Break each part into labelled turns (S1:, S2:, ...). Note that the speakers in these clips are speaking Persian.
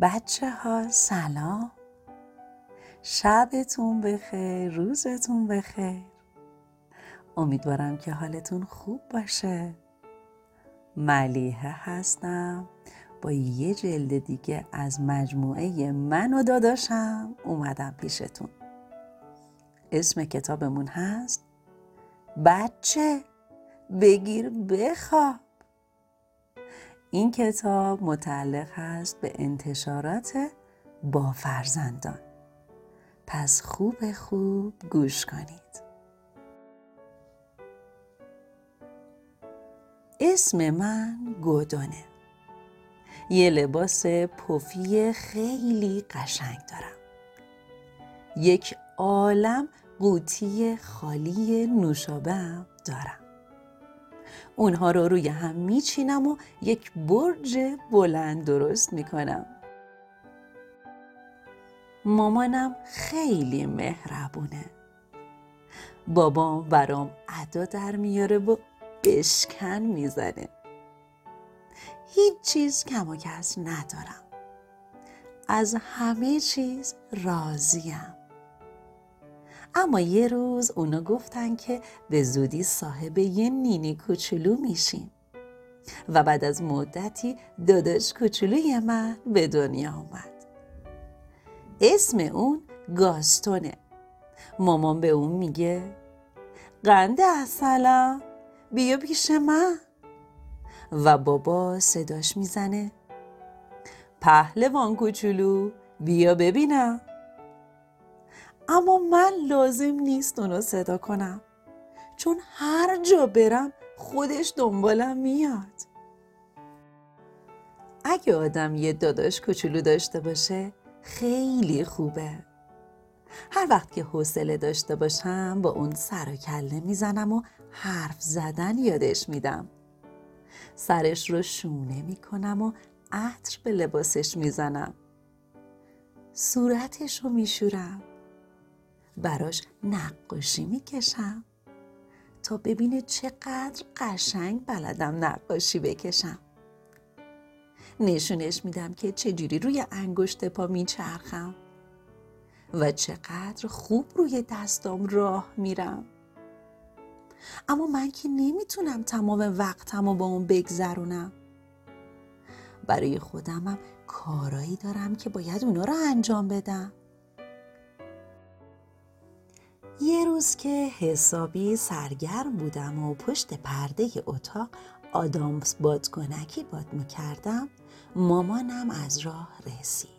S1: بچه ها سلام. شبتون بخیر روزتون بخیر. امیدوارم که حالتون خوب باشه. ملیحه هستم. با یه جلد دیگه از مجموعه من و داداشم اومدم پیشتون. اسم کتابمون هست بچه بگیر بخواب. این کتاب متعلق است به انتشارات با فرزندان. پس خوب خوب گوش کنید. اسم من گودونه. یه لباس پفی خیلی قشنگ دارم. یک عالم قوطی خالی نوشابه دارم. اونها رو روی هم میچینم و یک برج بلند درست می‌کنم. مامانم خیلی مهربونه. بابام برام ادا در میاره و بشکن می‌زنه. هیچ چیز کم و کس ندارم. از همه چیز راضیم. اما یه روز اونا گفتن که به زودی صاحب یه نینی کوچولو میشیم. و بعد از مدتی داداش کوچولوی من به دنیا اومد اسم اون گاستونه. مامان به اون میگه قند اصلا بیا پیش من. و بابا صداش می‌زنه پهلوان کوچولو بیا ببینم. اما من لازم نیست اونو صدا کنم. چون هر جا برم خودش دنبالم میاد. اگه آدم یه داداش کوچولو داشته باشه خیلی خوبه. هر وقت که حوصله داشته باشم با اون سر و کله می‌زنم و حرف زدن یادش میدم. سرش رو شونه می‌کنم و عطر به لباسش می‌زنم. صورتش رو میشورم. براش نقاشی می‌کشم. تا ببینه چقدر قشنگ بلدم نقاشی بکشم. نشونش میدم که چجوری روی انگشت پا میچرخم و چقدر خوب روی دستام راه میرم. اما من که نمی‌تونم تمام وقتم رو با اون بگذرونم. برای خودمم کارایی دارم که باید اونا رو انجام بدم. یه روز که حسابی سرگرم بودم و پشت پرده اتاق آدامس بادکنکی باد می‌کردم مامانم از راه رسید.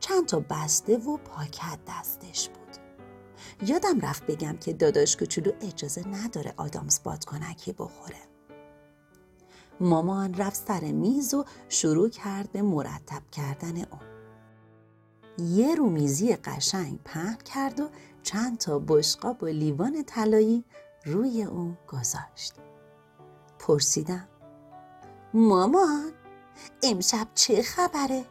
S1: چند تا بسته و پاکت دستش بود. یادم رفت بگم که داداش کوچولو اجازه نداره آدامس بادکنکی بخوره. مامان رفت سر میز و شروع کرد به مرتب کردن اون. یه رومیزی قشنگ پهن کرد و چند تا بشقاب و لیوان طلایی روی اون گذاشت. پرسیدم مامان امشب چه خبره؟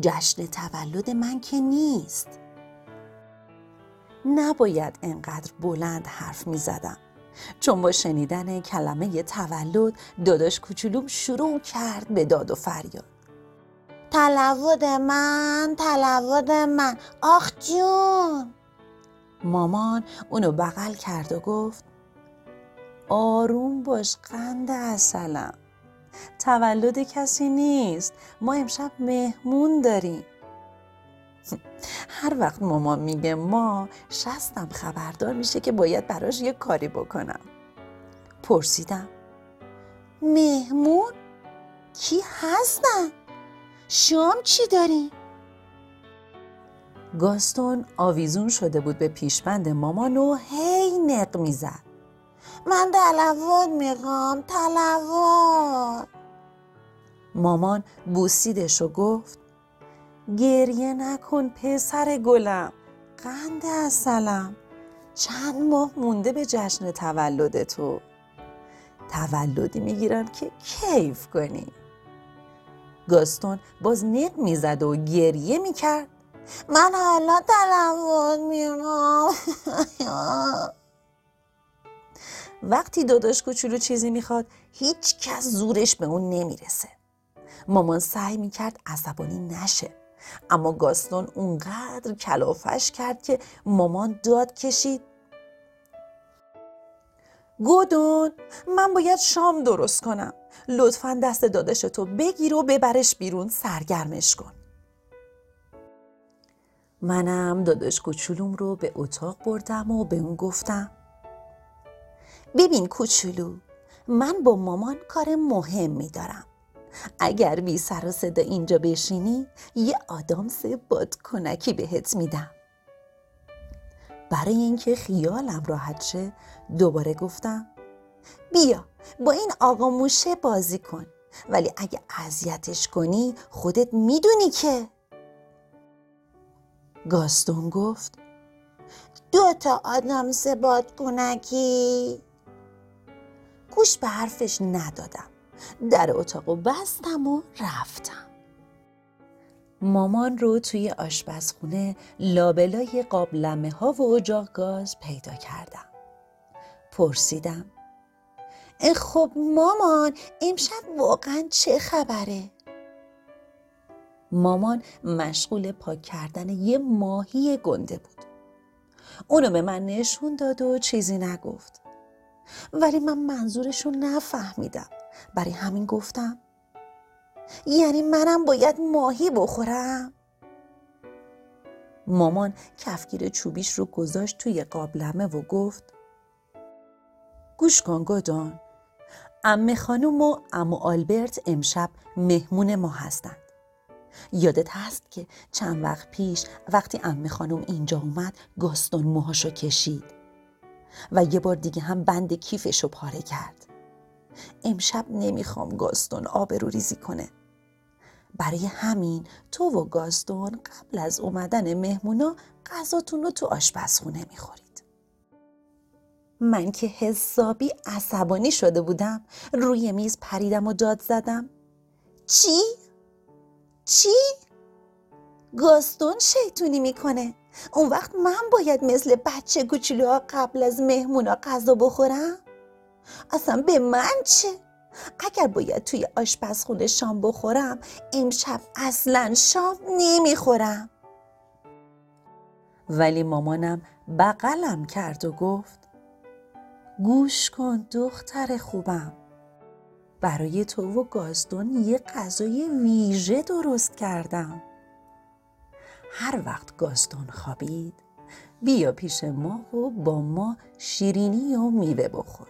S1: جشن تولد من که نیست. نباید انقدر بلند حرف می زدم چون با شنیدن کلمه تولد داداش کوچولوم شروع کرد به داد و فریاد.
S2: تولد من تولد من. آخ جون!
S1: مامان اونو بغل کرد و گفت آروم باش قند اصلم تولد کسی نیست ما امشب مهمون داریم هر وقت مامان میگه ما شستم خبردار میشه که باید براش یه کاری بکنم پرسیدم
S2: مهمون؟ کی هستن؟ شام چی داریم؟
S1: گاستون آویزون شده بود به پیشبند مامان و هی نق می‌زد.
S2: من تلوان می‌خوام تلوان
S1: مامان بوسیدش و گفت گریه نکن پسر گلم قند اصلم چند ماه مونده به جشن تولد تو. تولدی می‌گیرم که کیف کنی. گاستون باز نق می‌زد و گریه می‌کرد.
S2: من حالا تلوان می‌خوام
S1: وقتی داداش کوچولو چیزی می‌خواد هیچ کس زورش به اون نمی‌رسه. مامان سعی می‌کرد عصبانی نشه. اما گاستون اونقدر کلافش کرد که مامان داد کشید. گودون من باید شام درست کنم. لطفا دست دادش تو بگیر و ببرش بیرون سرگرمش کن. منم داداش کوچولوم رو به اتاق بردم و به اون گفتم.
S2: ببین کوچولو من با مامان کار مهم میدارم. اگر بی سر و صدا اینجا بشینی یه آدامس بادکنکی بهت میدم.
S1: برای اینکه خیالم راحت شه دوباره گفتم
S2: بیا با این آقا موشه بازی کن. ولی اگه اذیتش کنی خودت می‌دونی که.
S1: گاستون گفت
S2: دو تا آدم سباد کنکی
S1: گوش به حرفش ندادم. در اتاق و بستم و رفتم. مامان رو توی آشپزخونه لابلای قابلمه ها و اجاق گاز پیدا کردم. پرسیدم
S2: خب مامان امشب واقعا چه خبره؟
S1: مامان مشغول پاک کردن یه ماهی گنده بود. اونو به من نشون داد و چیزی نگفت. ولی من منظورش رو نفهمیدم. برای همین گفتم
S2: یعنی منم باید ماهی بخورم؟
S1: مامان کفگیر چوبیش رو گذاشت توی قابلمه و گفت گوش کن گدان امه خانوم و امو آلبرت امشب مهمون ما هستند یادت هست که چند وقت پیش وقتی امه خانم اینجا اومد گاستون موهاشو کشید و یه بار دیگه هم بند کیفشو پاره کرد. امشب نمی‌خوام گاستون آبرو ریزی کنه. برای همین تو و گاستون قبل از اومدن مهمونا غذاتون رو تو آشپزخونه می‌خورید. من که حسابی عصبانی شده بودم روی میز پریدم و داد زدم.
S2: چی؟ چی؟ گاستون شیطونی می‌کنه اون وقت من باید مثل بچه کوچولوها قبل از مهمونا غذا بخورم؟ اصلا به من چه؟ اگر باید توی آشپزخونه شام بخورم امشب اصلا شام نمی‌خورم
S1: ولی مامانم بغلم کرد و گفت گوش کن دختر خوبم برای تو و گازدون یه غذای ویژه درست کردم. هر وقت گازدون خوابید بیا پیش ما و با ما شیرینی و میوه بخور.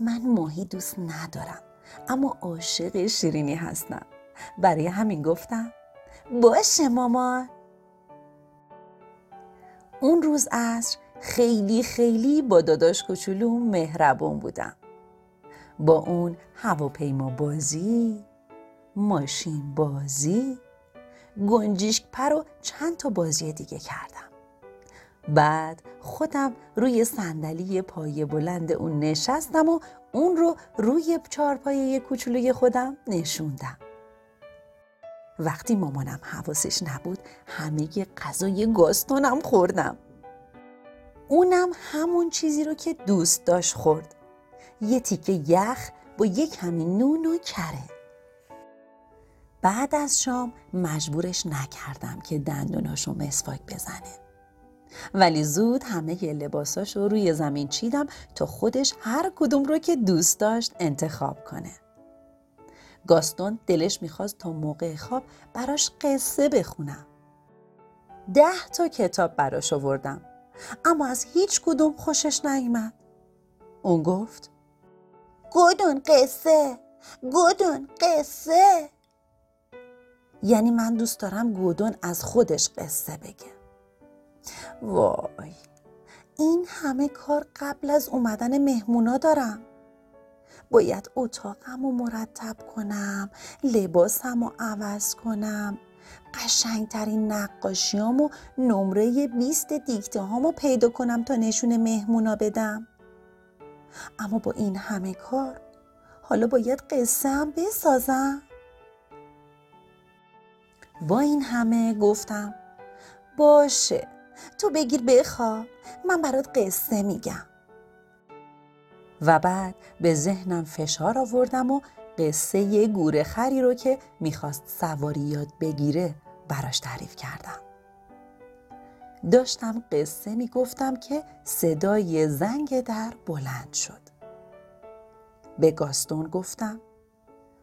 S1: من ماهی دوست ندارم اما عاشق شیرینی هستم. برای همین گفتم
S2: باشه مامان
S1: اون روز عصر خیلی خیلی با داداش کوچولو مهربون بودم. با اون هواپیما بازی ماشین بازی گنجیشک پر و چند تا بازی دیگه کردم. بعد خودم روی صندلی پایه بلند اون نشستم و اون رو روی چارپایه کوچولوی خودم نشوندم. وقتی مامانم حواسش نبود همه غذای گاستونم خوردم. اونم همون چیزی رو که دوست داشت خورد. یه تیکه یخ با یک همین نون و کره بعد از شام مجبورش نکردم که دندوناشو مسواک بزنه ولی زود همه لباساش رو روی زمین چیدم تا خودش هر کدوم رو که دوست داشت انتخاب کنه. گاستون دلش می‌خواست تا موقع خواب براش قصه بخونم. ده تا کتاب براش آوردم اما از هیچ کدوم خوشش نیامد. اون گفت
S2: گودون قصه گودون قصه
S1: یعنی من دوست دارم گودون از خودش قصه بگه. وای این همه کار قبل از اومدن مهمونا دارم. باید اتاقم رو مرتب کنم لباسم رو عوض کنم قشنگترین نقاشیام و نمره 20 دیکته هامو پیدا کنم تا نشون مهمونا بدم. اما با این همه کار حالا باید قصه هم بسازم. با این همه گفتم باشه تو بگیر بخواب من برات قصه میگم. و بعد به ذهنم فشار آوردم و قصه یه گوره خری رو که می‌خواست سواری یاد بگیره براش تعریف کردم. داشتم قصه می‌گفتم که صدای زنگ در بلند شد. به گاستون گفتم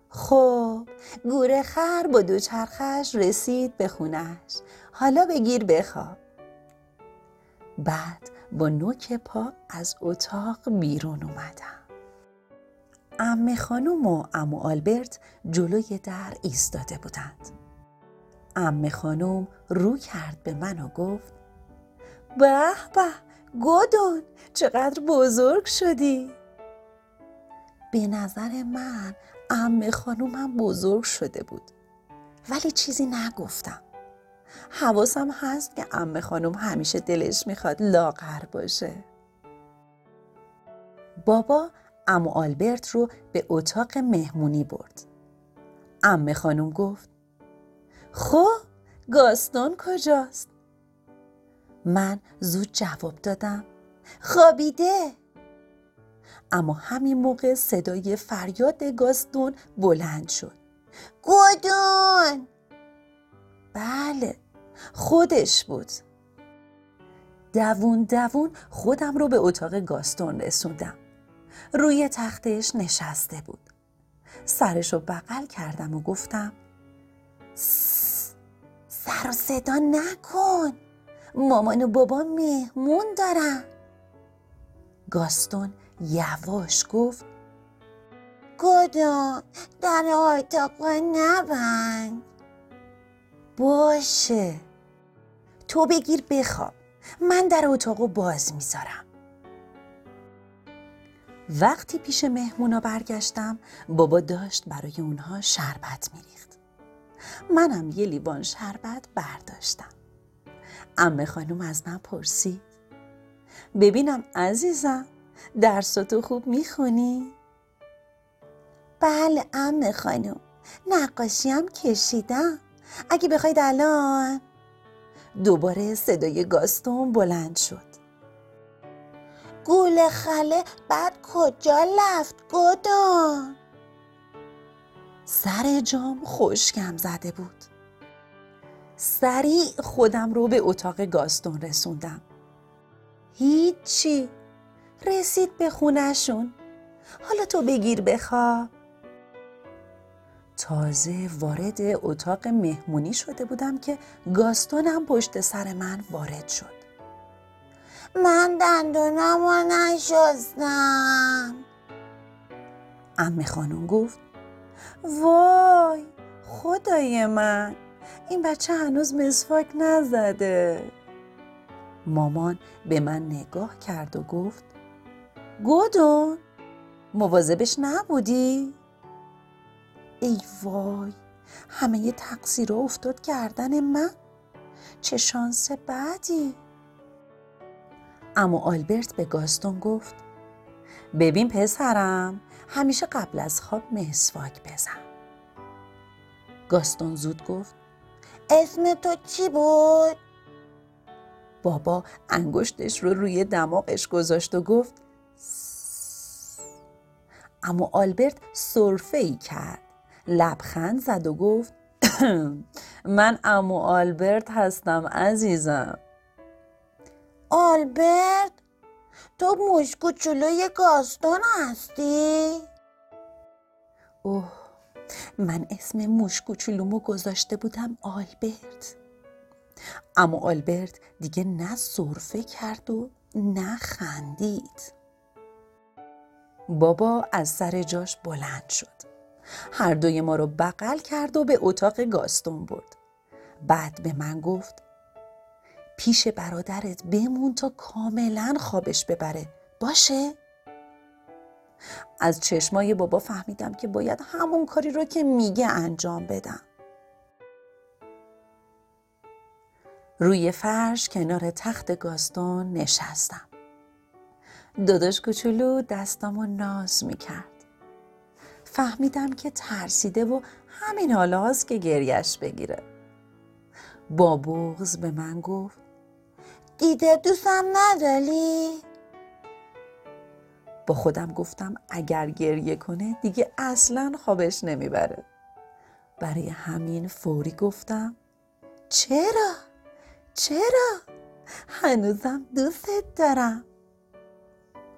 S1: خب گوره خر با دوچرخش رسید به خونش حالا بگیر بخواب. بعد با نوک پا از اتاق بیرون اومدم. امه خانوم و امو آلبرت جلوی در ایستاده بودند. امه خانوم رو کرد به من و گفت به به گودون چقدر بزرگ شدی. به نظر من امه خانومم بزرگ شده بود. ولی چیزی نگفتم. حواسم هست که امه خانوم همیشه دلش می‌خواد لاغر باشه. بابا امو آلبرت رو به اتاق مهمونی برد. امه خانوم گفت خب گاستون کجاست؟ من زود جواب دادم. خوابیده. اما همین موقع صدای فریاد گاستون بلند شد. گودون! بله خودش بود. دوون دوون خودم رو به اتاق گاستون رسوندم. روی تختش نشسته بود. سرش رو بغل کردم و گفتم سر و صدا نکن. مامان و بابا مهمون دارن. گاستون یواش گفت گدا در اتاق نبند. باشه. تو بگیر بخواب. من در اتاقو باز می‌ذارم. وقتی پیش مهمونا برگشتم بابا داشت برای اونها شربت میریخت. منم یه لیوان شربت برداشتم. امه خانم از من پرسید ببینم عزیزم درساتو خوب می‌خونی؟ بله امه خانم نقاشیم کشیدم. اگه بخواید الان. دوباره صدای گاستون بلند شد. گول خاله بعد کجا لفت گدان سر جام خشکم زده بود. سریع خودم رو به اتاق گاستون رسوندم. هیچی. رسید به خونشون حالا تو بگیر بخواب. تازه وارد اتاق مهمونی شده بودم که گاستونم پشت سر من وارد شد. من دندونم رو نشستم. امه خانم گفت وای خدای من. این بچه هنوز مسواک نزده. مامان به من نگاه کرد و گفت گودون مواظبش نبودی؟ ای وای همه تقصیر افتاد کردن من؟ چه شانس بعدی؟ اما آلبرت به گاستون گفت ببین پسرم همیشه قبل از خواب مسواک بزن. گاستون زود گفت اسم تو چی بود؟ بابا انگشتش رو روی دماغش گذاشت و گفت اما آلبرت صرفه ای کرد لبخند زد و گفت من امو آلبرت هستم عزیزم آلبرت تو مشکو چلوی گاستون هستی؟ اوه من اسم مشکوچولومو گذاشته بودم آلبرت. اما آلبرت دیگه نه صرفه کرد و نه خندید. بابا از سر جاش بلند شد. هر دوی ما رو بغل کرد و به اتاق گاستون برد. بعد به من گفت پیش برادرت بمون تا کاملا خوابش ببره. باشه؟ از چشمای بابا فهمیدم که باید همون کاری رو که میگه انجام بدم. روی فرش کنار تخت گاستون نشستم. داداش کوچولو دستامو ناز می‌کرد. فهمیدم که ترسیده و همین حالاست که گریش بگیره. با بغز به من گفت دیده دوستم نداری؟ با خودم گفتم اگر گریه کنه دیگه اصلا خوابش نمی‌بره. برای همین فوری گفتم
S2: چرا؟ چرا؟ هنوزم دوستت دارم.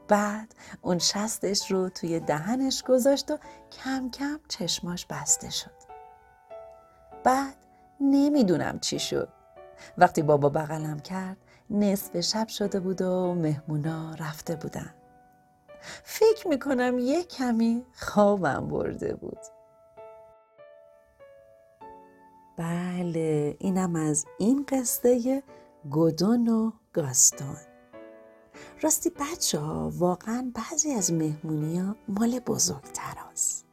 S1: بعد اون شستش رو توی دهنش گذاشت و کم کم چشماش بسته شد. بعد نمی‌دونم چی شد. وقتی بابا بغلم کرد نصف شب شده بود و مهمونا رفته بودن. فکر می‌کنم یه کمی خوابم برده بود. بله اینم از این قصه گودون و گاستون. راستی بچه ها واقعا بعضی از مهمونی ها مال بزرگتر هست.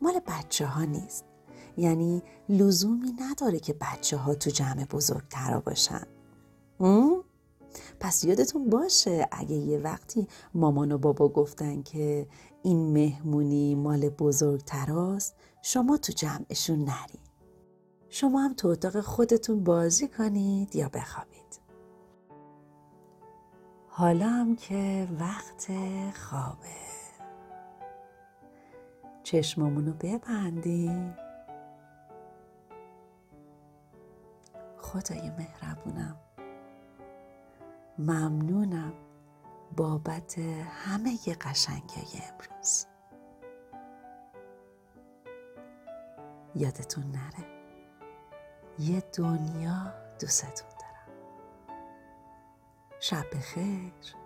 S1: مال بچه ها نیست. یعنی لزومی نداره که بچه ها تو جمع بزرگتر باشن. پس یادتون باشه اگه یه وقتی مامان و بابا گفتن که این مهمونی مال بزرگتر شما تو جمعشون نرید شما هم تو اتاق خودتون بازی کنید یا بخوابید. حالا هم که وقت خوابه. چشمامونو ببندیم خدای مهربونم. ممنونم بابت همه قشنگه امروز. یادتون نره یه دنیا دوستتون دارم. شب بخیر.